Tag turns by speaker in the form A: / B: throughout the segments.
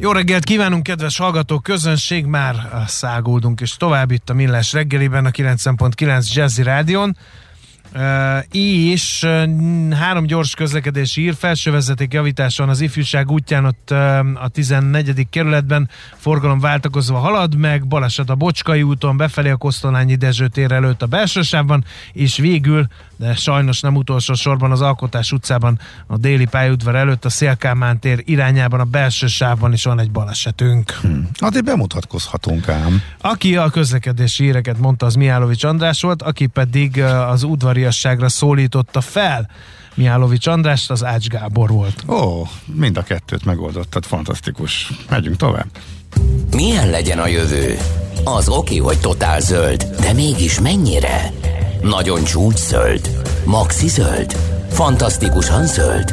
A: Jó reggelt kívánunk, kedves hallgatók, közönség, már száguldunk, és tovább itt a Millás reggeliben a 9.9 Jazzy Rádion. És három gyors közlekedési ír, felsővezeték javításon az ifjúság útján ott a 14. kerületben forgalom váltakozva halad meg, baleset a Bocskai úton, befelé a Kosztolányi Dezső tér előtt a belső sávban, és végül, de sajnos nem utolsó sorban az Alkotás utcában a déli pályaudvar előtt a Szélkámán tér irányában a belső sávban is van egy balesetünk.
B: Hmm. Addig bemutatkozhatunk ám.
A: Aki a közlekedési íreket mondta, az Miálovics András volt, aki pedig az udvari udvariasságra szólította fel Mihálovics András, az Ács Gábor volt.
B: Ó, mind a kettőt megoldottad, fantasztikus. Megyünk tovább.
C: Milyen legyen a jövő? Az oké, hogy totál zöld, de mégis mennyire? Nagyon csúcs zöld? Maxi zöld? Fantasztikusan zöld?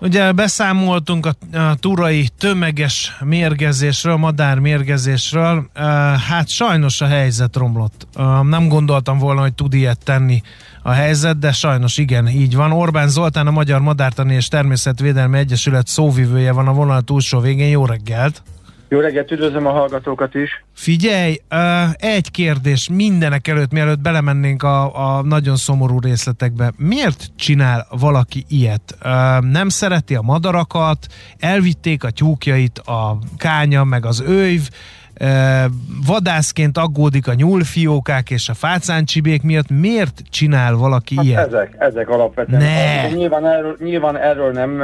A: Ugye beszámoltunk a, a turai tömeges mérgezésről, madár mérgezésről. Hát sajnos a helyzet romlott. Nem gondoltam volna, hogy tud ilyet tenni a helyzet, de sajnos igen, így van. Orbán Zoltán, a Magyar Madártani és Természetvédelmi Egyesület szóvivője van a vonal túlsó végén. Jó reggelt!
D: Jó reggelt, üdvözlöm a hallgatókat is.
A: Figyelj, egy kérdés mindenek előtt, mielőtt belemennénk a, a nagyon szomorú részletekbe. Miért csinál valaki ilyet? Nem szereti a madarakat, elvitték a tyúkjait a kánya, meg az őjv, vadászként aggódik a nyúlfiókák és a fácáncsibék miatt. Miért csinál valaki
D: hát
A: ilyet?
D: Ezek, ezek alapvetően.
A: Ne.
D: Nyilván erről, nyilván erről nem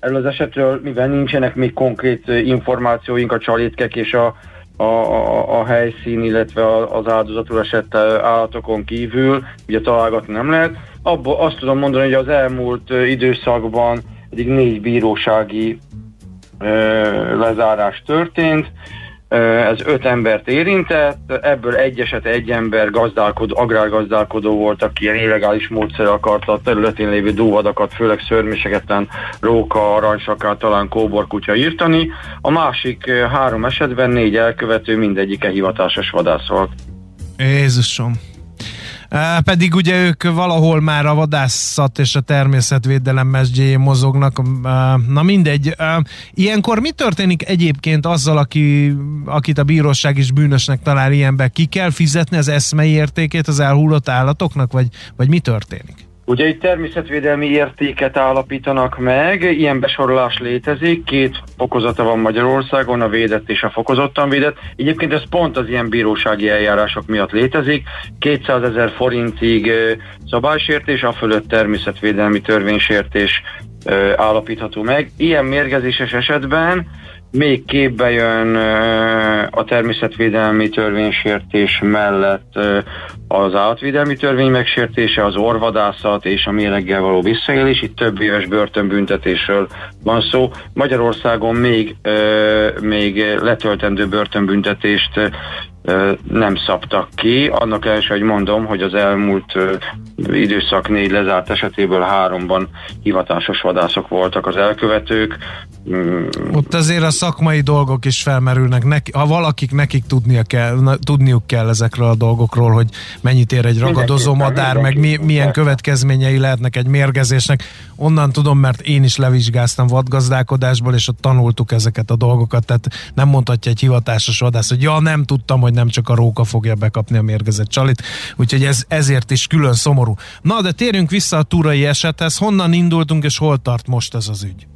D: erről az esetről, mivel nincsenek még konkrét információink a csalétkek és a, a, a, a helyszín, illetve az áldozatul esett állatokon kívül, ugye találgatni nem lehet. Abba azt tudom mondani, hogy az elmúlt időszakban eddig négy bírósági ö, lezárás történt, ez öt embert érintett, ebből egy eset egy ember gazdálkodó, agrárgazdálkodó volt, aki ilyen illegális módszer akarta a területén lévő dóvadakat, főleg szörmésegeten róka, aranysakát, talán kóborkutya írtani. A másik három esetben négy elkövető mindegyike hivatásos vadász volt.
A: Jézusom! Pedig ugye ők valahol már a vadászat és a természetvédelem mesdjéjén mozognak, na mindegy. Ilyenkor mi történik egyébként azzal, aki, akit a bíróság is bűnösnek talál ilyenbe? Ki kell fizetni az eszmei értékét az elhullott állatoknak, vagy, vagy mi történik?
D: Ugye itt természetvédelmi értéket állapítanak meg, ilyen besorolás létezik, két fokozata van Magyarországon, a védett és a fokozottan védett. Egyébként ez pont az ilyen bírósági eljárások miatt létezik. 200 ezer forintig szabálysértés, a fölött természetvédelmi törvénysértés állapítható meg. Ilyen mérgezéses esetben még képbe jön a természetvédelmi törvénysértés mellett az állatvédelmi törvény megsértése, az orvadászat és a méreggel való visszaélés. Itt több éves börtönbüntetésről van szó. Magyarországon még, még letöltendő börtönbüntetést nem szabtak ki. Annak első, hogy mondom, hogy az elmúlt időszak négy lezárt esetéből háromban hivatásos vadászok voltak az elkövetők.
A: Mm. Ott azért a szakmai dolgok is felmerülnek. Neki, ha valakik nekik tudnia kell, tudniuk kell ezekről a dolgokról, hogy mennyit ér egy ragadozó madár, meg mi, milyen következményei lehetnek egy mérgezésnek. Onnan tudom, mert én is levizsgáztam vadgazdálkodásból, és ott tanultuk ezeket a dolgokat, tehát nem mondhatja egy hivatásos vadász, hogy ja, nem tudtam, hogy nem csak a róka fogja bekapni a mérgezett csalit, úgyhogy ez, ezért is külön szomorú. Na, de térjünk vissza a turai esethez, honnan indultunk, és hol tart most ez az ügy?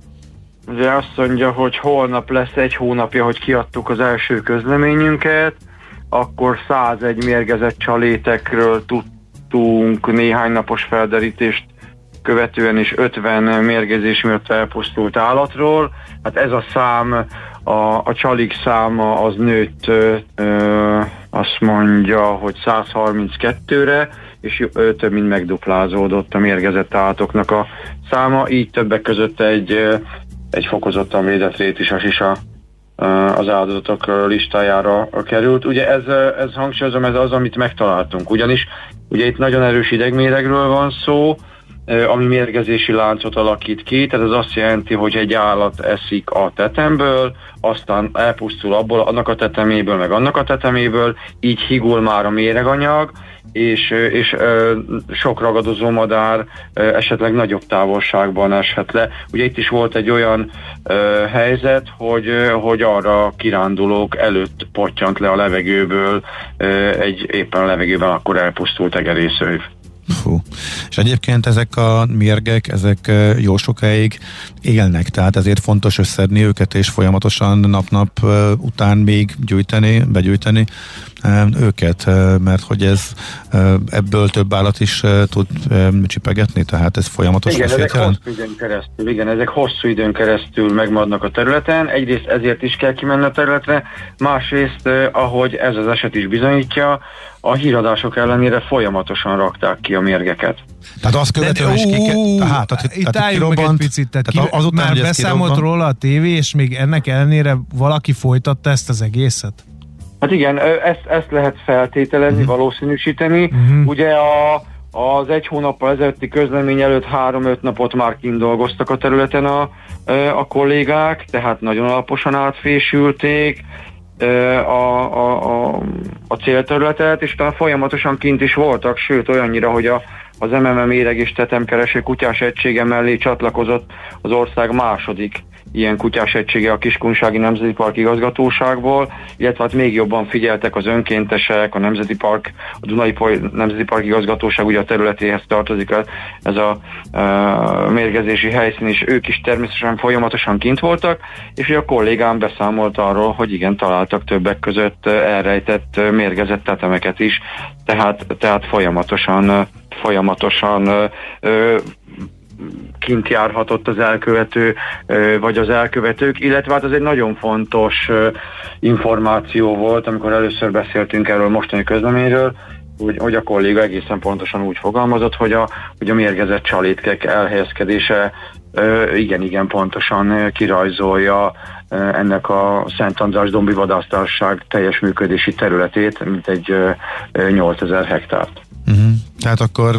D: Ugye azt mondja, hogy holnap lesz egy hónapja, hogy kiadtuk az első közleményünket, akkor 101 mérgezett csalétekről tudtunk néhány napos felderítést követően is 50 mérgezés miatt elpusztult állatról. Hát ez a szám, a, a csalik száma az nőtt, ö, azt mondja, hogy 132-re, és ö, több mint megduplázódott a mérgezett állatoknak a száma, így többek között egy, egy fokozottan védett rétisas is a, az áldozatok listájára került. Ugye ez, ez hangsúlyozom, ez az, amit megtaláltunk, ugyanis ugye itt nagyon erős idegméregről van szó, ami mérgezési láncot alakít ki, tehát ez azt jelenti, hogy egy állat eszik a tetemből, aztán elpusztul abból, annak a teteméből, meg annak a teteméből, így higul már a méreganyag, és, és sok ragadozó madár esetleg nagyobb távolságban eshet le. Ugye itt is volt egy olyan helyzet, hogy, hogy arra kirándulók előtt pottyant le a levegőből egy éppen a levegőben akkor elpusztult egerészőv.
B: Fú. És egyébként ezek a mérgek, ezek jó sokáig élnek, tehát ezért fontos összedni őket, és folyamatosan nap-nap után még gyűjteni, begyűjteni őket, mert hogy ez ebből több állat is tud csipegetni, tehát ez folyamatos
D: igen, ezek jelent? hosszú időn keresztül, igen, ezek hosszú időn keresztül megmadnak a területen, egyrészt ezért is kell kimenni a területre, másrészt, ahogy ez az eset is bizonyítja, a híradások ellenére folyamatosan rakták ki a mérgeket.
B: Tehát azt követően is ki
A: tehát, tehát, Itt tehát álljunk meg egy picit, tehát, tehát ki, azután, már beszámolt róla a tévé, és még ennek ellenére valaki folytatta ezt az egészet?
D: Hát igen, ezt, ezt lehet feltételezni, uh-huh. valószínűsíteni. Uh-huh. Ugye a, az egy hónappal ezelőtti közlemény előtt három-öt napot már kint dolgoztak a területen a, a kollégák, tehát nagyon alaposan átfésülték a, a, a, a célterületet, és talán folyamatosan kint is voltak, sőt olyannyira, hogy a, az MMM éreg és tetemkereső kutyás egysége mellé csatlakozott az ország második ilyen kutyás egysége a Kiskunsági Nemzeti Park igazgatóságból, illetve hát még jobban figyeltek az önkéntesek, a Nemzeti Park, a Dunai Nemzeti Park igazgatóság ugye a területéhez tartozik ez a, a mérgezési helyszín, és ők is természetesen folyamatosan kint voltak, és ugye a kollégám beszámolt arról, hogy igen, találtak többek között elrejtett mérgezett tetemeket is, tehát, tehát folyamatosan folyamatosan kint járhatott az elkövető, vagy az elkövetők, illetve hát az egy nagyon fontos információ volt, amikor először beszéltünk erről mostani közleményről, hogy, hogy a kolléga egészen pontosan úgy fogalmazott, hogy a, hogy a mérgezett csalétkek elhelyezkedése igen-igen pontosan kirajzolja ennek a Szent András Dombi Vadásztárság teljes működési területét, mint egy 8000 hektárt.
B: Uh-huh. Tehát akkor.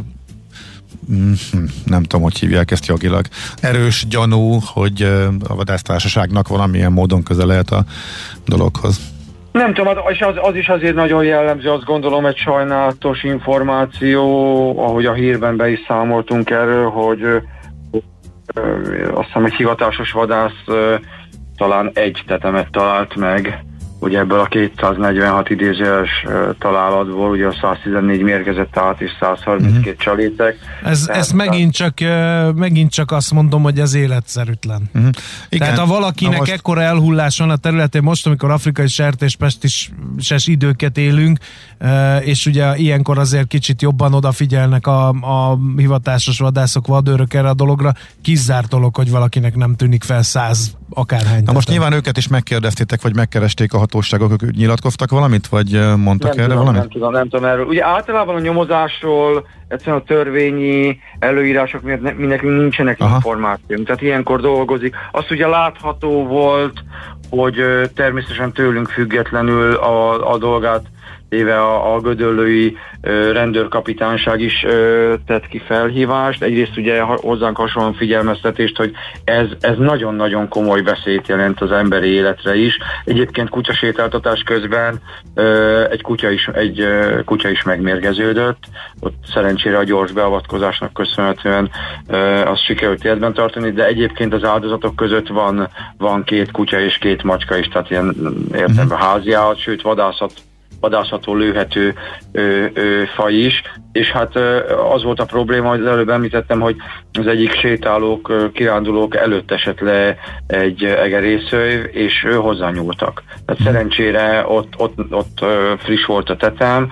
B: Nem tudom, hogy hívják ezt jogilag, erős gyanú, hogy a vadásztársaságnak valamilyen módon köze lehet a dologhoz.
D: Nem tudom, és az, az is azért nagyon jellemző, azt gondolom egy sajnálatos információ, ahogy a hírben be is számoltunk erről, hogy azt hiszem egy hivatásos vadász talán egy tetemet talált meg, ugye ebből a 246 idézőes találatból ugye a 114 mérgezett át és 132 uh-huh. csalétek.
A: Ez, ez megint, csak, megint csak azt mondom, hogy ez életszerűtlen. Uh-huh. Igen. Tehát ha valakinek most... ekkora elhullás van a területén, most amikor afrikai sertéspest is ses időket élünk, és ugye ilyenkor azért kicsit jobban odafigyelnek a, a hivatásos vadászok, vadőrök erre a dologra, kizárt dolog, hogy valakinek nem tűnik fel száz akárhány.
B: Na most nyilván őket is megkérdeztétek, vagy megkeresték a hatóságok, ők nyilatkoztak valamit, vagy mondtak
D: nem
B: erre
D: tudom,
B: valamit?
D: Nem tudom, nem tudom erről. Ugye általában a nyomozásról egyszerűen a törvényi előírások miatt mi nekünk nincsenek Aha. információnk, tehát ilyenkor dolgozik. Azt ugye látható volt, hogy természetesen tőlünk függetlenül a, a dolgát éve a, a gödöllői ö, rendőrkapitányság is ö, tett ki felhívást. Egyrészt ugye hozzánk hasonlóan figyelmeztetést, hogy ez, ez nagyon-nagyon komoly veszélyt jelent az emberi életre is. Egyébként kutyasétáltatás közben ö, egy, kutya is, egy ö, kutya is megmérgeződött. Ott szerencsére a gyors beavatkozásnak köszönhetően ö, azt sikerült életben tartani, de egyébként az áldozatok között van, van két kutya és két macska is, tehát ilyen értelemben uh-huh. háziállat, sőt vadászat vadászható, lőhető ö, ö, faj is, és hát az volt a probléma, hogy az előbb említettem, hogy az egyik sétálók, kirándulók előtt esett le egy egerészőj, és ő hozzányúltak. Tehát szerencsére ott, ott, ott friss volt a tetem,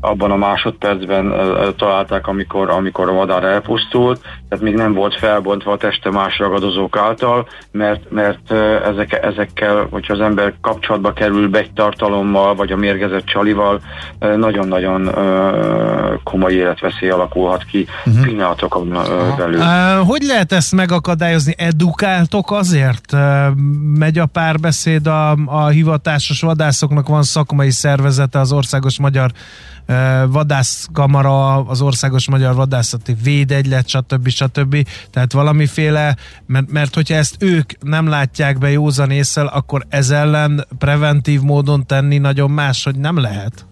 D: abban a másodpercben találták, amikor, amikor a madár elpusztult, tehát még nem volt felbontva a teste más ragadozók által, mert, mert ezek, ezekkel, hogyha az ember kapcsolatba kerül tartalommal, vagy a mérgezett csalival, nagyon-nagyon komoly életveszély alakulhat ki uh-huh. pillanatokon belül.
A: Hogy lehet ezt megakadályozni? Edukáltok azért? Megy a párbeszéd a, a hivatásos vadászoknak, van szakmai szervezete az Országos Magyar vadászkamara, az Országos Magyar Vadászati Védegylet, stb. stb. Tehát valamiféle, mert, mert hogyha ezt ők nem látják be józan észre, akkor ez ellen preventív módon tenni nagyon más, hogy nem lehet?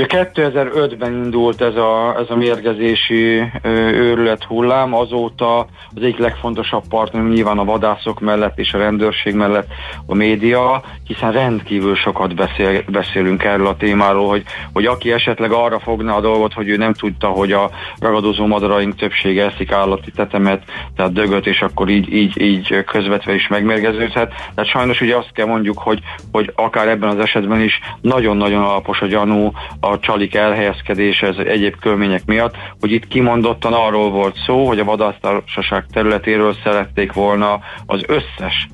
D: Ugye 2005-ben indult ez a, ez a mérgezési őrület hullám, azóta az egyik legfontosabb partner nyilván a vadászok mellett és a rendőrség mellett a média, hiszen rendkívül sokat beszél, beszélünk erről a témáról, hogy, hogy aki esetleg arra fogna a dolgot, hogy ő nem tudta, hogy a ragadozó madaraink többsége eszik állati tetemet, tehát dögöt, és akkor így, így, így közvetve is megmérgeződhet. Tehát sajnos ugye azt kell mondjuk, hogy, hogy akár ebben az esetben is nagyon-nagyon alapos a gyanú a csalik elhelyezkedése ez egyéb körmények miatt, hogy itt kimondottan arról volt szó, hogy a vadásztársaság területéről szerették volna az összes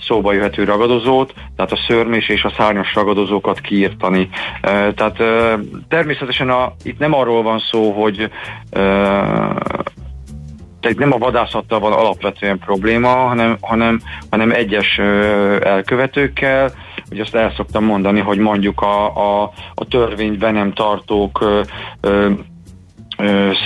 D: szóba jöhető ragadozót, tehát a szörmés és a szárnyas ragadozókat kiírtani. Tehát természetesen a, itt nem arról van szó, hogy tehát nem a vadászattal van alapvetően probléma, hanem, hanem, hanem egyes elkövetőkkel, hogy azt el szoktam mondani, hogy mondjuk a, a, a törvényben nem tartók ö, ö,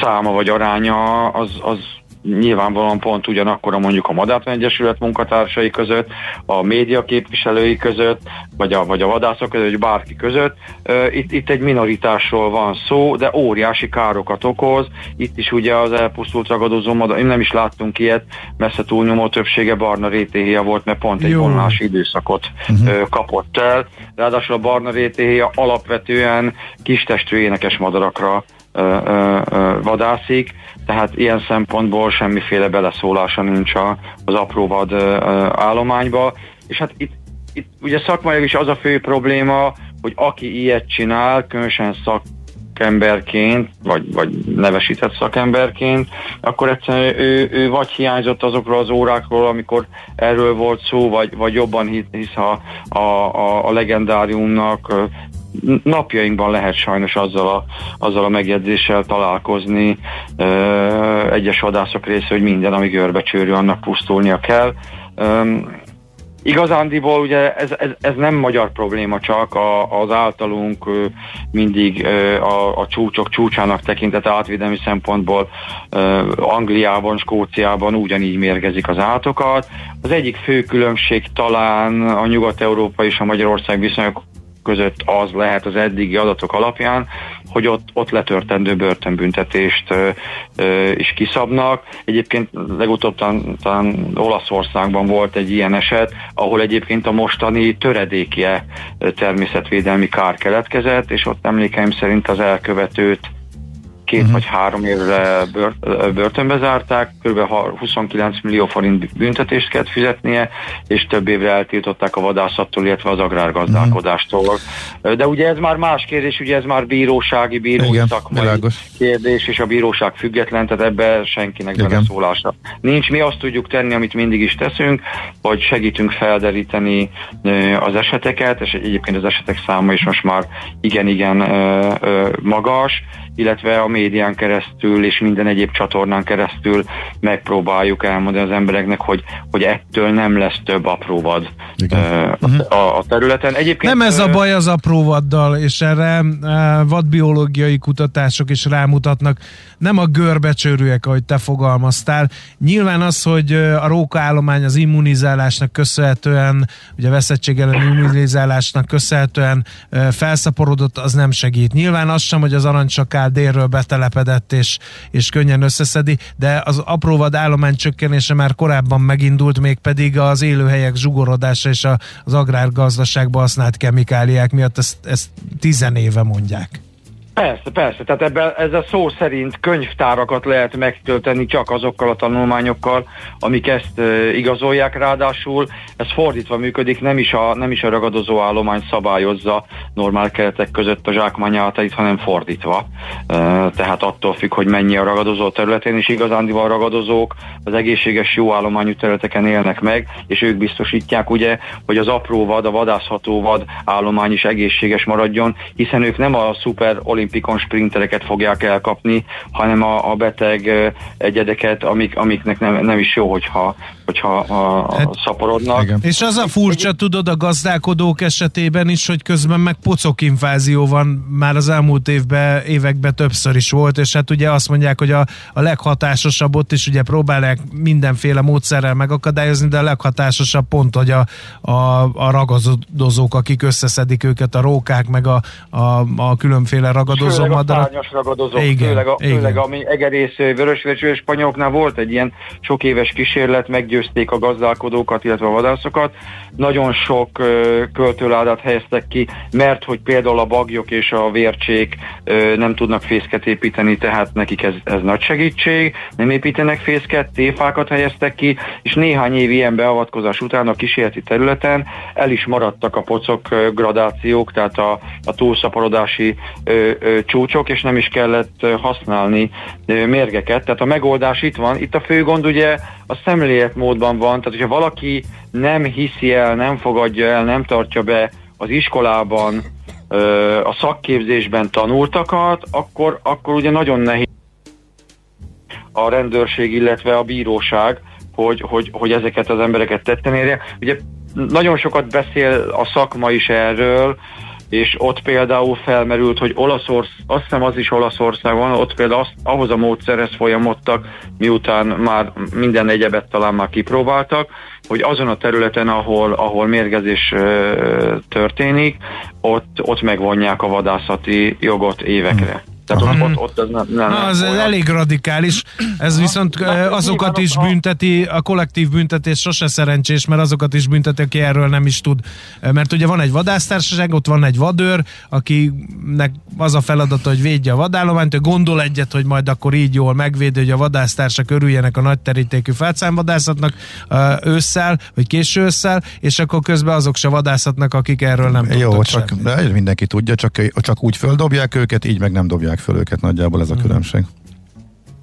D: száma vagy aránya az, az nyilvánvalóan pont ugyanakkor mondjuk a Madártan Egyesület munkatársai között, a média képviselői között, vagy a, vagy a vadászok között, vagy bárki között. Itt, itt egy minoritásról van szó, de óriási károkat okoz. Itt is ugye az elpusztult ragadozó madár, nem is láttunk ilyet, messze túlnyomó többsége barna rétéhéja volt, mert pont egy Jó. időszakot uh-huh. kapott el. Ráadásul a barna rétéhéja alapvetően kistestű énekes madarakra vadászik, tehát ilyen szempontból semmiféle beleszólása nincs az apróvad állományba, és hát itt, itt ugye szakmai is az a fő probléma, hogy aki ilyet csinál, különösen szak szakemberként, vagy, vagy nevesített szakemberként, akkor egyszerűen ő, ő vagy hiányzott azokról az órákról, amikor erről volt szó, vagy, vagy jobban hisz a, a, a legendáriumnak napjainkban lehet sajnos azzal a, azzal a megjegyzéssel találkozni ö, egyes vadászok része, hogy minden, ami görbe csőrű, annak pusztulnia kell. Ö, Igazándiból ugye ez, ez, ez nem magyar probléma csak, a, az általunk mindig a, a csúcsok csúcsának tekintett átvédelmi szempontból Angliában, Skóciában ugyanígy mérgezik az állatokat. Az egyik fő különbség talán a nyugat-európa és a Magyarország viszonyok között az lehet az eddigi adatok alapján, hogy ott, ott letörtendő börtönbüntetést ö, ö, is kiszabnak. Egyébként legutóbb talán, talán Olaszországban volt egy ilyen eset, ahol egyébként a mostani töredékje természetvédelmi kár keletkezett, és ott emlékeim szerint az elkövetőt két uh-huh. vagy három évre bört, börtönbe zárták, kb. 29 millió forint büntetést kellett fizetnie, és több évre eltiltották a vadászattól, illetve az agrárgazdálkodástól. Uh-huh. De ugye ez már más kérdés, ugye ez már bírósági, bírói Igen, szakmai világos. kérdés, és a bíróság független, tehát ebbe senkinek Igen. beleszólása. Nincs, mi azt tudjuk tenni, amit mindig is teszünk, hogy segítünk felderíteni az eseteket, és egyébként az esetek száma is most már igen-igen magas, illetve a médián keresztül és minden egyéb csatornán keresztül megpróbáljuk elmondani az embereknek, hogy, hogy ettől nem lesz több apróvad uh, a, a területen.
A: Egyébként, nem ez a baj az apróvaddal, és erre vadbiológiai kutatások is rámutatnak, nem a görbecsőrűek, ahogy te fogalmaztál. Nyilván az, hogy a rókaállomány az immunizálásnak köszönhetően, ugye a veszettség ellen immunizálásnak köszönhetően felszaporodott, az nem segít. Nyilván az sem, hogy az áll, délről betelepedett és, és könnyen összeszedi, de az apróvad állomány csökkenése már korábban megindult, mégpedig az élőhelyek zsugorodása és az agrárgazdaságban használt kemikáliák miatt ezt, ezt tizen éve mondják.
D: Persze, persze. Tehát ebben a szó szerint könyvtárakat lehet megtölteni csak azokkal a tanulmányokkal, amik ezt e, igazolják. Ráadásul ez fordítva működik, nem is, a, nem is a ragadozó állomány szabályozza normál keretek között a zsákmányátait, hanem fordítva. E, tehát attól függ, hogy mennyi a ragadozó területén, és igazándival ragadozók az egészséges jó állományú területeken élnek meg, és ők biztosítják ugye, hogy az apró vad, a vadászható vad állomány is egészséges maradjon, hiszen ők nem a szuper olimpikon sprintereket fogják elkapni, hanem a, a beteg egyedeket, amik, amiknek nem, nem is jó, hogyha, hogyha a, a hát, szaporodnak.
A: Igen. És az a furcsa, tudod, a gazdálkodók esetében is, hogy közben meg pocokinfázió van, már az elmúlt évben, években többször is volt, és hát ugye azt mondják, hogy a, a leghatásosabb ott is ugye próbálják mindenféle módszerrel megakadályozni, de a leghatásosabb pont, hogy a, a, a ragadozók, akik összeszedik őket, a rókák, meg a, a, a különféle ragadozók, ragadozó
D: főleg
A: madarak.
D: A ragadozók, igen, főleg, a, igen. főleg ami egerész vörösvecső spanyoloknál volt egy ilyen sok éves kísérlet, meggyőzték a gazdálkodókat, illetve a vadászokat. Nagyon sok uh, költőládát helyeztek ki, mert hogy például a bagyok és a vércsék uh, nem tudnak fészket építeni, tehát nekik ez, ez nagy segítség. Nem építenek fészket, téfákat helyeztek ki, és néhány év ilyen beavatkozás után a kísérleti területen el is maradtak a pocok gradációk, tehát a, a túlszaporodási csúcsok, és nem is kellett használni mérgeket. Tehát a megoldás itt van. Itt a fő gond ugye a szemléletmódban van, tehát hogyha valaki nem hiszi el, nem fogadja el, nem tartja be az iskolában a szakképzésben tanultakat, akkor, akkor ugye nagyon nehéz a rendőrség, illetve a bíróság, hogy, hogy, hogy ezeket az embereket tetten érje. Ugye nagyon sokat beszél a szakma is erről, és ott például felmerült, hogy Olaszorsz, azt hiszem az is Olaszországon, ott például azt, ahhoz a módszerhez folyamodtak, miután már minden egyebet talán már kipróbáltak, hogy azon a területen, ahol, ahol mérgezés ö, történik, ott, ott megvonják a vadászati jogot évekre.
A: Tehát ott, ott, ott az nem, nem Na, az olyan. elég radikális. Ez viszont Na, azokat is bünteti, a kollektív büntetés sose szerencsés, mert azokat is bünteti, aki erről nem is tud. Mert ugye van egy vadásztársaság, ott van egy vadőr, akinek az a feladata, hogy védje a vadállományt, ő gondol egyet, hogy majd akkor így jól megvédő, hogy a vadásztársak örüljenek a nagy terítékű fácánvadászatnak ősszel, vagy késő ősszel, és akkor közben azok se vadászatnak, akik erről nem
B: Jó, csak mindenki tudja, csak, csak úgy földobják őket, így meg nem dobják hívják föl őket, nagyjából ez a mhm. különbség.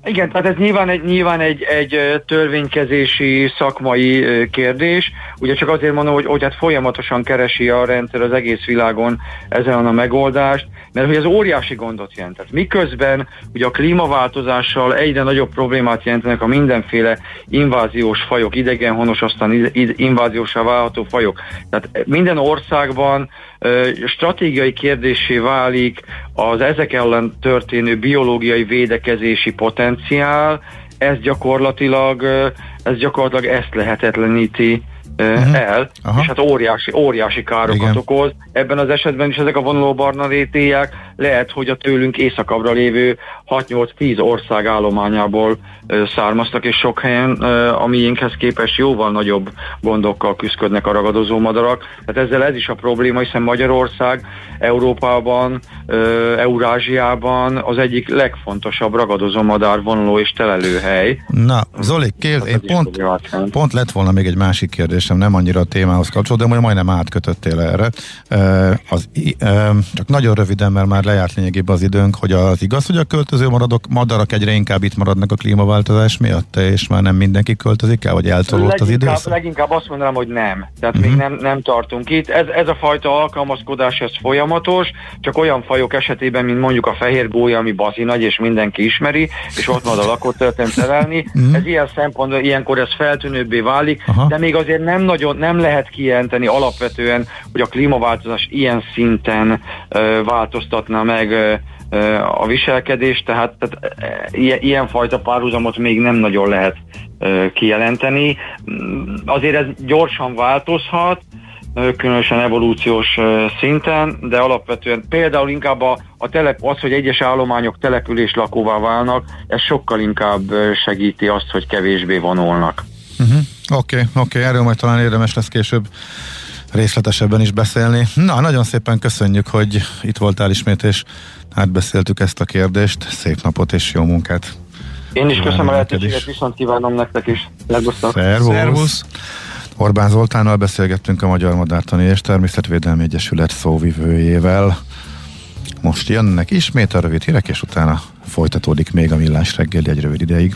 D: Igen, tehát ez nyilván egy, nyilván egy, egy törvénykezési szakmai kérdés. Ugye csak azért mondom, hogy, hogy hát folyamatosan keresi a rendszer az egész világon ezen a megoldást, mert hogy ez óriási gondot jelent. Tehát miközben ugye a klímaváltozással egyre nagyobb problémát jelentenek a mindenféle inváziós fajok, idegenhonos, aztán inváziósá válható fajok. Tehát minden országban stratégiai kérdésé válik az ezek ellen történő biológiai védekezési potenciál, ez gyakorlatilag, ez gyakorlatilag ezt lehetetleníti uh-huh. el, Aha. és hát óriási, óriási károkat Igen. okoz. Ebben az esetben is ezek a vonulóbarna rétélyek lehet, hogy a tőlünk északabbra lévő 6-8-10 ország állományából származtak, és sok helyen a miénkhez képest jóval nagyobb gondokkal küzdködnek a ragadozó madarak. Tehát ezzel ez is a probléma, hiszen Magyarország Európában, Eurázsiában az egyik legfontosabb ragadozó madár vonuló és telelőhely.
B: Na, Zoli, kérd, én pont, pont lett volna még egy másik kérdésem, nem annyira a témához kapcsolódó, de majdnem átkötöttél erre. Az, csak nagyon röviden, mert már lejárt lényegében az időnk, hogy az igaz, hogy a költöző maradok, madarak egyre inkább itt maradnak a klímaváltozás miatt, és már nem mindenki költözik el, vagy eltolódott az időszak?
D: Leginkább azt mondanám, hogy nem. Tehát uh-huh. még nem, nem tartunk itt. Ez, ez a fajta alkalmazkodás, ez folyamatos, csak olyan fajok esetében, mint mondjuk a fehér gólya, ami bazi nagy, és mindenki ismeri, és ott van a lakótörtén szerelni. Uh-huh. Ez ilyen szempontból, ilyenkor ez feltűnőbbé válik, Aha. de még azért nem nagyon, nem lehet kijelenteni alapvetően, hogy a klímaváltozás ilyen szinten ö, változtatna meg a viselkedés, tehát, tehát ilyen fajta párhuzamot még nem nagyon lehet kijelenteni. Mm, azért ez gyorsan változhat, különösen evolúciós szinten, de alapvetően például inkább a, a telep, az, hogy egyes állományok település lakóvá válnak, ez sokkal inkább segíti azt, hogy kevésbé vonulnak.
B: Uh-huh. Oké, okay, oké, okay. erről majd talán érdemes lesz később részletesebben is beszélni. Na, nagyon szépen köszönjük, hogy itt voltál ismét, és átbeszéltük ezt a kérdést. Szép napot és jó munkát!
D: Én is köszönöm a lehetőséget, viszont kívánom nektek is.
B: Szervusz! Szervusz! Orbán Zoltánnal beszélgettünk a Magyar Madártani és Természetvédelmi Egyesület szóvivőjével. Most jönnek ismét a rövid hírek, és utána folytatódik még a millás reggeli egy rövid ideig.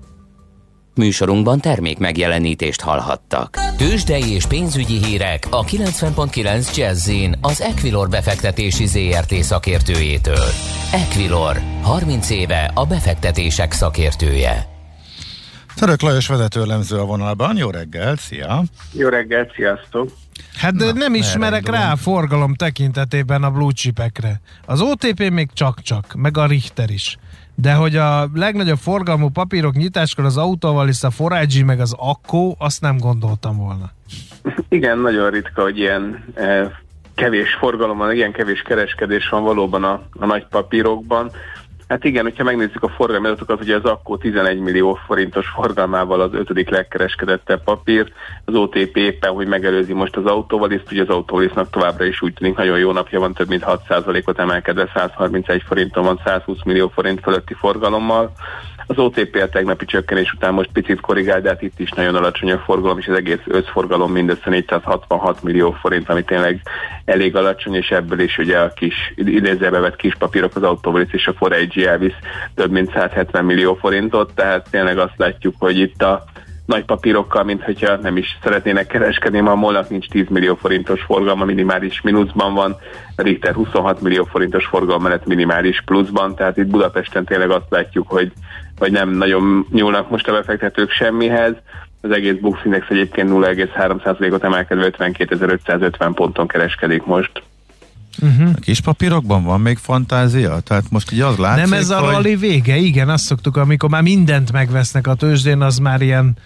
C: Műsorunkban termék megjelenítést hallhattak. Tőzsdei és pénzügyi hírek a 90.9 jazz az Equilor befektetési ZRT szakértőjétől. Equilor, 30 éve a befektetések szakértője.
B: Török Lajos vezetőlemző a vonalban. Jó reggelt, szia!
E: Jó reggelt, sziasztok!
A: Hát Na, nem ismerek rá a forgalom tekintetében a blue chipekre. Az OTP még csak-csak, meg a Richter is. De hogy a legnagyobb forgalmú papírok nyitáskor az autóval is a Forage meg az Akko, azt nem gondoltam volna.
E: Igen, nagyon ritka, hogy ilyen eh, kevés forgalom van, ilyen kevés kereskedés van valóban a, a nagy papírokban. Hát igen, hogyha megnézzük a forgalmi adatokat, ugye az akkor 11 millió forintos forgalmával az ötödik legkereskedettebb papír, az OTP éppen, hogy megelőzi most az autóvaliszt, ugye az autóvalisznak továbbra is úgy tűnik nagyon jó napja van, több mint 6%-ot emelkedve, 131 forinton van 120 millió forint fölötti forgalommal. Az OTP a tegnapi csökkenés után most picit korrigál, de hát itt is nagyon alacsony a forgalom, és az egész összforgalom mindössze 466 millió forint, ami tényleg elég alacsony, és ebből is ugye a kis idézőbe vett kis papírok az autóval és a Forage elvisz több mint 170 millió forintot, tehát tényleg azt látjuk, hogy itt a nagy papírokkal, mint hogyha nem is szeretnének kereskedni, ma a molnak nincs 10 millió forintos forgalma, minimális mínuszban van, a Richter 26 millió forintos forgalma mellett minimális pluszban, tehát itt Budapesten tényleg azt látjuk, hogy, hogy nem nagyon nyúlnak most a befektetők semmihez, az egész Bux Index egyébként 0,3%-ot emelkedve 52.550 ponton kereskedik most.
B: Uh-huh. A kis papírokban van még fantázia? Tehát most így az látszik,
A: Nem ez a hogy... rally vége, igen, azt szoktuk, amikor már mindent megvesznek a tőzsdén, az már ilyen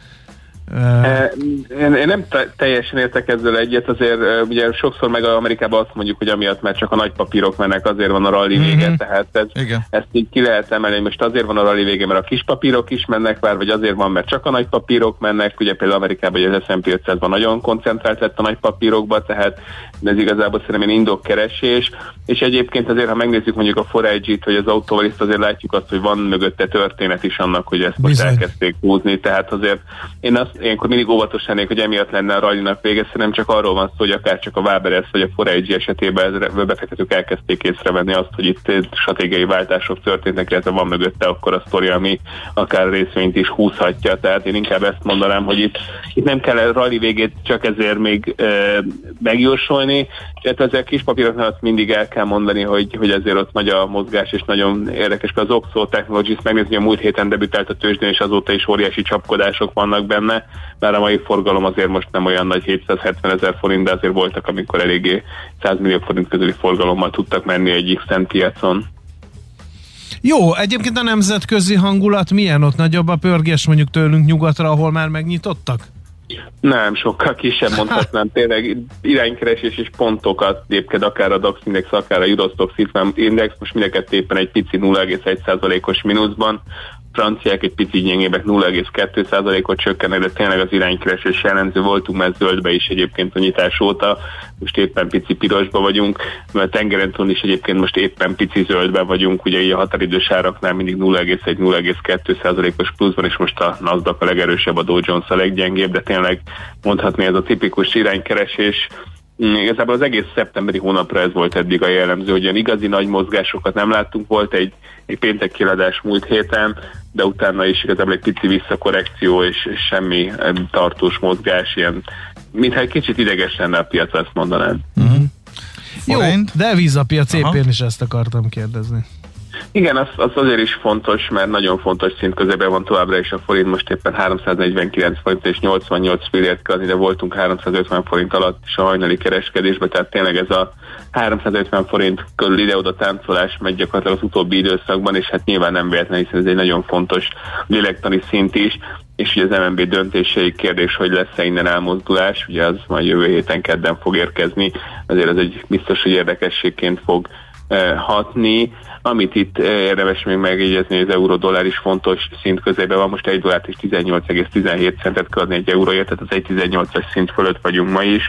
E: én, én nem te, teljesen értek ezzel egyet, azért ugye sokszor meg Amerikában azt mondjuk, hogy amiatt, mert csak a nagy papírok mennek, azért van a rally vége, mm-hmm. tehát ez, ezt így ki lehet emelni, most azért van a rally vége, mert a kis papírok is mennek vár, vagy azért van, mert csak a nagy papírok mennek, ugye például Amerikában az S&P 500-ban nagyon koncentrált lett a nagy papírokba, tehát ez igazából szerintem egy indokkeresés, és egyébként azért, ha megnézzük mondjuk a Forage-t, vagy az autóval, azért látjuk azt, hogy van mögötte történet is annak, hogy ezt most elkezdték húzni, tehát azért én azt ilyenkor mindig óvatos lennék, hogy emiatt lenne a rallinak vége, nem csak arról van szó, hogy akár csak a Waberes vagy a Forage esetében ez befektetők elkezdték észrevenni azt, hogy itt stratégiai váltások történtek, illetve van mögötte akkor a sztori, ami akár részvényt is húzhatja. Tehát én inkább ezt mondanám, hogy itt, itt nem kell a rally végét csak ezért még e, megjósolni, tehát ezek kis papíroknál azt mindig el kell mondani, hogy, hogy azért ott nagy a mozgás, és nagyon érdekes. Az Oxo Technologies megnézni, a múlt héten debütált a tőzsdén, és azóta is óriási csapkodások vannak benne bár a mai forgalom azért most nem olyan nagy 770 ezer forint, de azért voltak, amikor eléggé 100 millió forint közüli forgalommal tudtak menni egy x piacon.
A: Jó, egyébként a nemzetközi hangulat milyen ott nagyobb a pörgés mondjuk tőlünk nyugatra, ahol már megnyitottak?
E: Nem, sokkal kisebb mondhatnám. Tényleg iránykeresés és pontokat lépked akár a DAX Index, akár a Eurostox Index, most mindeket éppen egy pici 0,1%-os mínuszban franciák egy picit gyengébbek 0,2%-ot csökkennek, de tényleg az iránykeresés jellemző voltunk, mert zöldbe is egyébként a nyitás óta, most éppen pici pirosba vagyunk, mert tengeren túl is egyébként most éppen pici zöldbe vagyunk, ugye így a határidős áraknál mindig 0,1-0,2%-os pluszban, és most a NASDAQ a legerősebb, a Dow Jones a leggyengébb, de tényleg mondhatni ez a tipikus iránykeresés, igazából az egész szeptemberi hónapra ez volt eddig a jellemző, hogy ilyen igazi nagy mozgásokat nem láttunk, volt egy, egy péntek kiadás múlt héten, de utána is igazából egy pici visszakorrekció és, és semmi tartós mozgás, ilyen, mintha egy kicsit ideges lenne a piac, azt mondanám.
A: Uh-huh. Jó, de vízapiac éppen is ezt akartam kérdezni.
E: Igen, az, az azért is fontos, mert nagyon fontos szint közében van továbbra is a forint, most éppen 349 forint és 88 fillért kell de voltunk 350 forint alatt is a hajnali kereskedésben, tehát tényleg ez a 350 forint körül ide-oda táncolás megy gyakorlatilag az utóbbi időszakban, és hát nyilván nem véletlen, hiszen ez egy nagyon fontos lélektani szint is, és ugye az MNB döntései kérdés, hogy lesz-e innen elmozdulás, ugye az majd jövő héten kedden fog érkezni, azért ez egy biztos, hogy érdekességként fog hatni. Amit itt érdemes még megjegyezni, hogy az euró-dollár is fontos szint közében van, most egy dollárt és 18,17 centet kell adni egy euróért, tehát az 1,18-as szint fölött vagyunk ma is,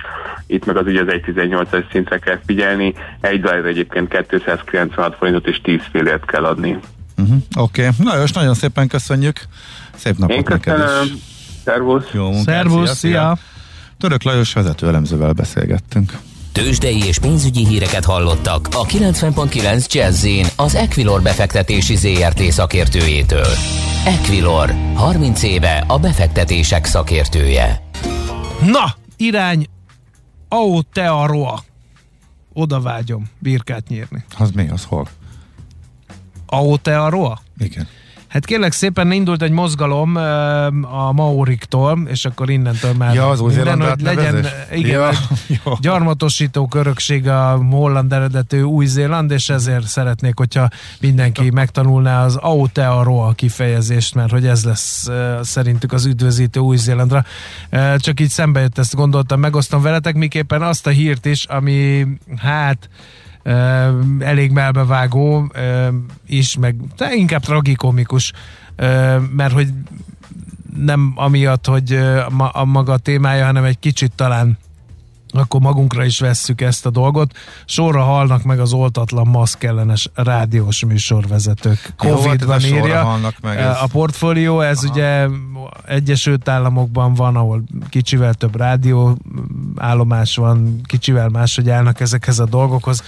E: itt meg az ugye az 1,18-as szintre kell figyelni, egy dollár egyébként 296 forintot és 10 félért kell adni.
B: Uh-huh. Oké, okay. na és nagyon szépen köszönjük, szép napot
E: Én köszönöm. Szervusz.
A: Jó munkát, Szervusz, szia. szia.
B: Török Lajos vezető elemzővel beszélgettünk.
C: Tőzsdei és pénzügyi híreket hallottak a 90.9 jazz az Equilor befektetési ZRT szakértőjétől. Equilor, 30 éve a befektetések szakértője.
A: Na, irány Aotearoa. Oda vágyom birkát nyírni.
B: Az mi, az hol?
A: Aotearoa?
B: Igen.
A: Hát kérlek szépen indult egy mozgalom a Maoriktól, és akkor innentől már
B: ja, az minden,
A: hogy legyen igen, ja, gyarmatosító örökség a holland eredetű Új-Zéland, és ezért szeretnék, hogyha mindenki megtanulná az Aotearoa kifejezést, mert hogy ez lesz szerintük az üdvözítő Új-Zélandra. Csak így szembe jött, ezt gondoltam, megosztom veletek, miképpen azt a hírt is, ami hát elég melbevágó is, meg de inkább tragikomikus, mert hogy nem amiatt, hogy a maga témája, hanem egy kicsit talán akkor magunkra is vesszük ezt a dolgot. Sorra halnak meg az oltatlan maszkellenes rádiós műsorvezetők. Covid-ban
B: hát írja. Meg ez.
A: A portfólió, ez Aha. ugye Egyesült Államokban van, ahol kicsivel több rádió állomás van, kicsivel máshogy állnak ezekhez a dolgokhoz,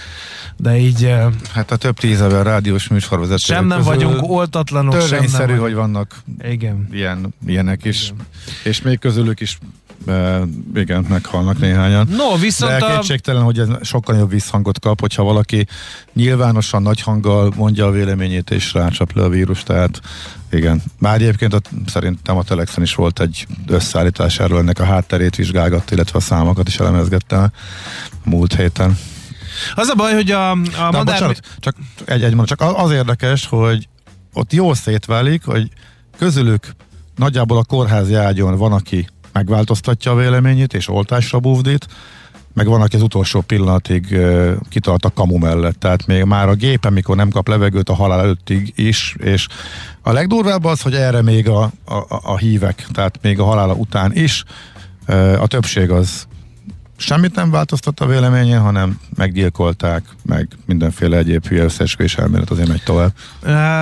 A: de így...
B: Hát a több tízezer rádiós műsorvezetők
A: Sem nem vagyunk oltatlanok, sem nem
B: hogy vannak Igen. Ilyen, ilyenek is, Igen. és még közülük is igen, meghalnak néhányan.
A: No, viszont
B: De kétségtelen, a... hogy ez sokkal jobb visszhangot kap, hogyha valaki nyilvánosan nagy hanggal mondja a véleményét és rácsap le a vírus, tehát igen. Már egyébként a, szerintem a Telexen is volt egy összeállítás erről, ennek a hátterét vizsgálgatta, illetve a számokat is elemezgette múlt héten.
A: Az a baj, hogy a, a
B: De, madár... Bocsánat, csak egy, egy mondat, csak az érdekes, hogy ott jól szétválik, hogy közülük nagyjából a kórházi ágyon van, aki megváltoztatja a véleményét, és oltásra búvdít, meg van, aki az utolsó pillanatig uh, kitart a kamu mellett, tehát még már a gépen, mikor nem kap levegőt a halál előttig is, és a legdurvább az, hogy erre még a, a, a hívek, tehát még a halála után is a többség az semmit nem változtat a véleményén, hanem meggyilkolták, meg mindenféle egyéb hülye összeesküvés elmélet azért megy tovább.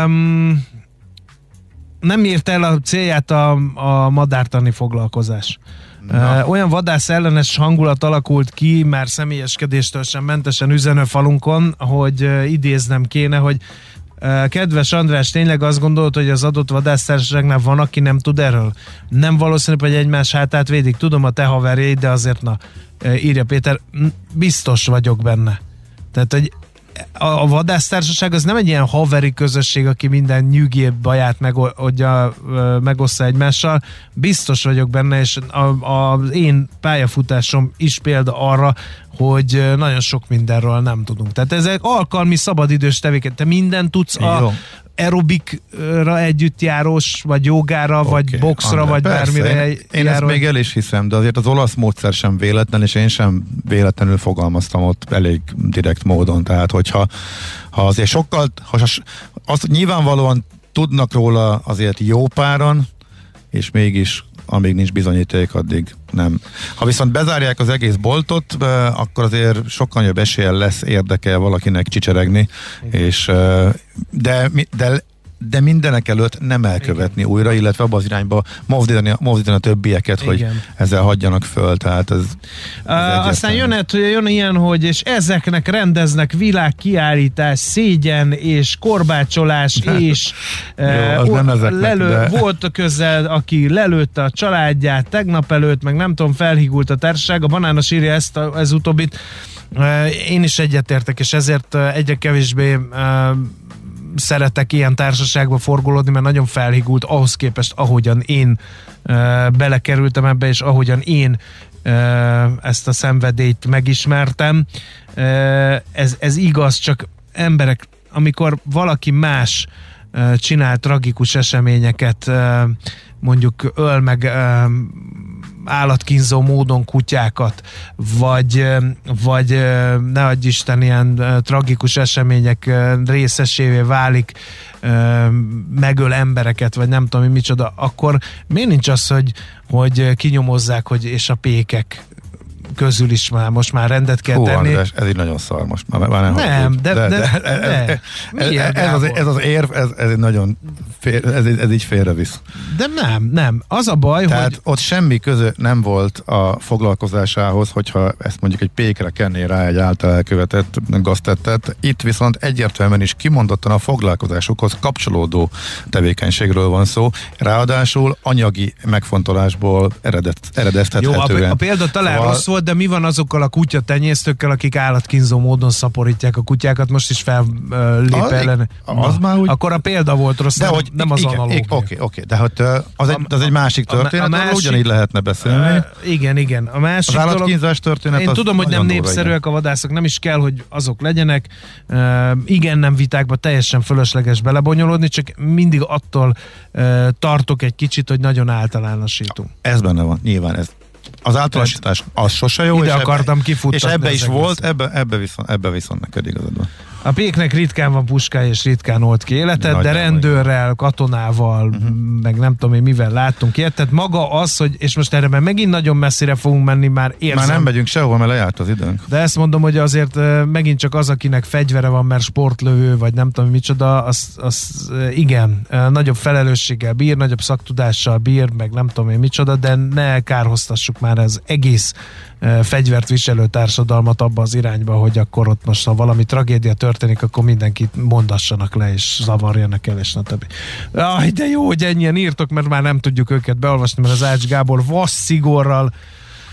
B: Um,
A: nem írt el a célját a, a madártani foglalkozás. Na. Olyan vadász ellenes hangulat alakult ki, már személyeskedéstől sem mentesen üzenőfalunkon, hogy idéznem kéne, hogy Kedves András, tényleg azt gondolod, hogy az adott vadásztársaságnál van, aki nem tud erről? Nem valószínű, hogy egymás hátát védik. Tudom a te haverjaid, de azért na, írja Péter, biztos vagyok benne. Tehát, hogy a vadásztársaság az nem egy ilyen haveri közösség, aki minden nyűgébb baját megoldja, megossza egymással. Biztos vagyok benne, és az én pályafutásom is példa arra, hogy nagyon sok mindenről nem tudunk. Tehát ezek alkalmi szabadidős tevéket. Te minden tudsz a, aerobikra együtt járós, vagy jogára, okay, vagy boxra, vagy persze, bármire
B: én, én ezt még el is hiszem, de azért az olasz módszer sem véletlen, és én sem véletlenül fogalmaztam ott elég direkt módon, tehát hogyha ha azért sokkal, ha, azt nyilvánvalóan tudnak róla azért jó páran, és mégis amíg nincs bizonyíték, addig nem. Ha viszont bezárják az egész boltot, akkor azért sokkal jobb eséllyel lesz érdeke valakinek csicseregni, és de, de de mindenek előtt nem elkövetni Igen. újra, illetve abba az irányba mozdítani, mozdítani a többieket, Igen. hogy ezzel hagyjanak föl, tehát ez,
A: ez uh, Aztán jön, jön ilyen, hogy és ezeknek rendeznek világkiállítás, szégyen és korbácsolás és
B: Jó, az uh, nem ezeknek, lelő,
A: de... volt közel, aki lelőtte a családját tegnap előtt, meg nem tudom, felhigult a társaság, a banános írja ezt a, ez utóbbit, uh, én is egyetértek, és ezért egyre kevésbé szeretek ilyen társaságba forgolódni, mert nagyon felhigult ahhoz képest, ahogyan én belekerültem ebbe, és ahogyan én ezt a szenvedélyt megismertem. Ez, ez igaz, csak emberek, amikor valaki más csinál tragikus eseményeket, mondjuk öl meg állatkínzó módon kutyákat, vagy, vagy ne adj Isten ilyen tragikus események részesévé válik, megöl embereket, vagy nem tudom, micsoda, akkor miért nincs az, hogy, hogy kinyomozzák, hogy és a pékek közül is már most már rendet kell Hú, tenni. András,
B: ez így nagyon szar most. Már, már nem,
A: nem de, de, de, de, de,
B: ez, ez, az, ez az érv, ez, ez egy nagyon fél, ez, ez így félrevisz.
A: De nem, nem. Az a baj,
B: Tehát
A: hogy...
B: ott semmi közö nem volt a foglalkozásához, hogyha ezt mondjuk egy pékre kenné rá egy által elkövetett gaztettet. Itt viszont egyértelműen is kimondottan a foglalkozásokhoz kapcsolódó tevékenységről van szó. Ráadásul anyagi megfontolásból eredet, eredeztethetően.
A: Jó, a, a példa talán szóval... rossz volt, de mi van azokkal a kutya tenyésztőkkel, akik állatkínzó módon szaporítják a kutyákat, most is fel uh, lép az, ellen. Az már úgy... Akkor a példa volt rossz, de nem, hogy, nem az analógia.
B: Oké, oké, de hát az egy, az egy másik történet, a, a másik, ugyanígy lehetne beszélni.
A: Uh, igen, igen. A másik
B: az állatkínzás történet
A: Én tudom, hogy nem népszerűek a vadászok, nem is kell, hogy azok legyenek. Uh, igen, nem vitákba teljesen fölösleges belebonyolódni, csak mindig attól uh, tartok egy kicsit, hogy nagyon általánosítunk.
B: Ez benne van, nyilván ez az általánosítás az sose jó.
A: Ide és akartam ebbe, kifutni.
B: És ebbe is volt, ebbe, ebbe, viszont, ebbe viszont neked igazad van.
A: A péknek ritkán van puskája, és ritkán olt ki életet, Nagy de rendőrrel, katonával, uh-huh. meg nem tudom én mivel láttunk ilyet. Tehát maga az, hogy, és most erre megint nagyon messzire fogunk menni, már érzem.
B: Már nem megyünk sehova, mert lejárt az időnk.
A: De ezt mondom, hogy azért megint csak az, akinek fegyvere van, mert sportlövő, vagy nem tudom micsoda, az, az igen, nagyobb felelősséggel bír, nagyobb szaktudással bír, meg nem tudom én micsoda, de ne kárhoztassuk már ez egész fegyvert viselő társadalmat abba az irányba, hogy akkor ott most ha valami tragédia történik, akkor mindenkit mondassanak le, és zavarjanak el, és na többi. Aj, de jó, hogy ennyien írtok, mert már nem tudjuk őket beolvasni, mert az Ács Gábor vas szigorral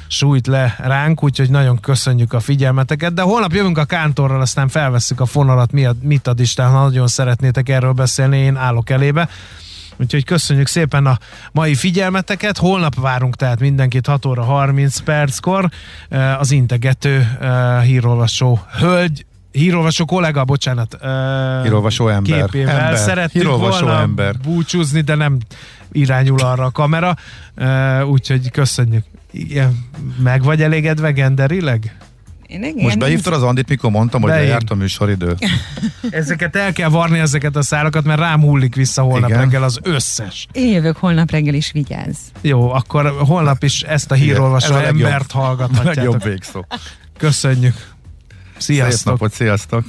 A: sújt le ránk, úgyhogy nagyon köszönjük a figyelmeteket, de holnap jövünk a kántorral, aztán felvesszük a fonalat, mit ad Isten, ha nagyon szeretnétek erről beszélni, én állok elébe. Úgyhogy köszönjük szépen a mai figyelmeteket. Holnap várunk tehát mindenkit 6 óra 30 perckor. Az integető hírolvasó hölgy hírolvasó kollega, bocsánat.
B: Uh, hírolvasó ember.
A: Képével ember. szerettük volna ember. búcsúzni, de nem irányul arra a kamera. Uh, úgyhogy köszönjük. Igen. Meg vagy elégedve genderileg?
B: Én igen, Most behívtad az Andit, mikor mondtam, hogy lejárt a műsoridő.
A: ezeket el kell varni, ezeket a szálakat, mert rám hullik vissza holnap igen. reggel az összes.
F: Én jövök holnap reggel is, vigyázz.
A: Jó, akkor holnap is ezt a hírolvasó embert hallgathatjátok.
B: Legjobb végszó.
A: Köszönjük. Sziasztok.
B: Szép napot, sziasztok.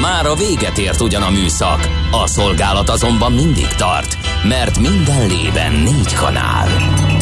C: Már a véget ért ugyan a műszak, a szolgálat azonban mindig tart, mert minden lében négy kanál.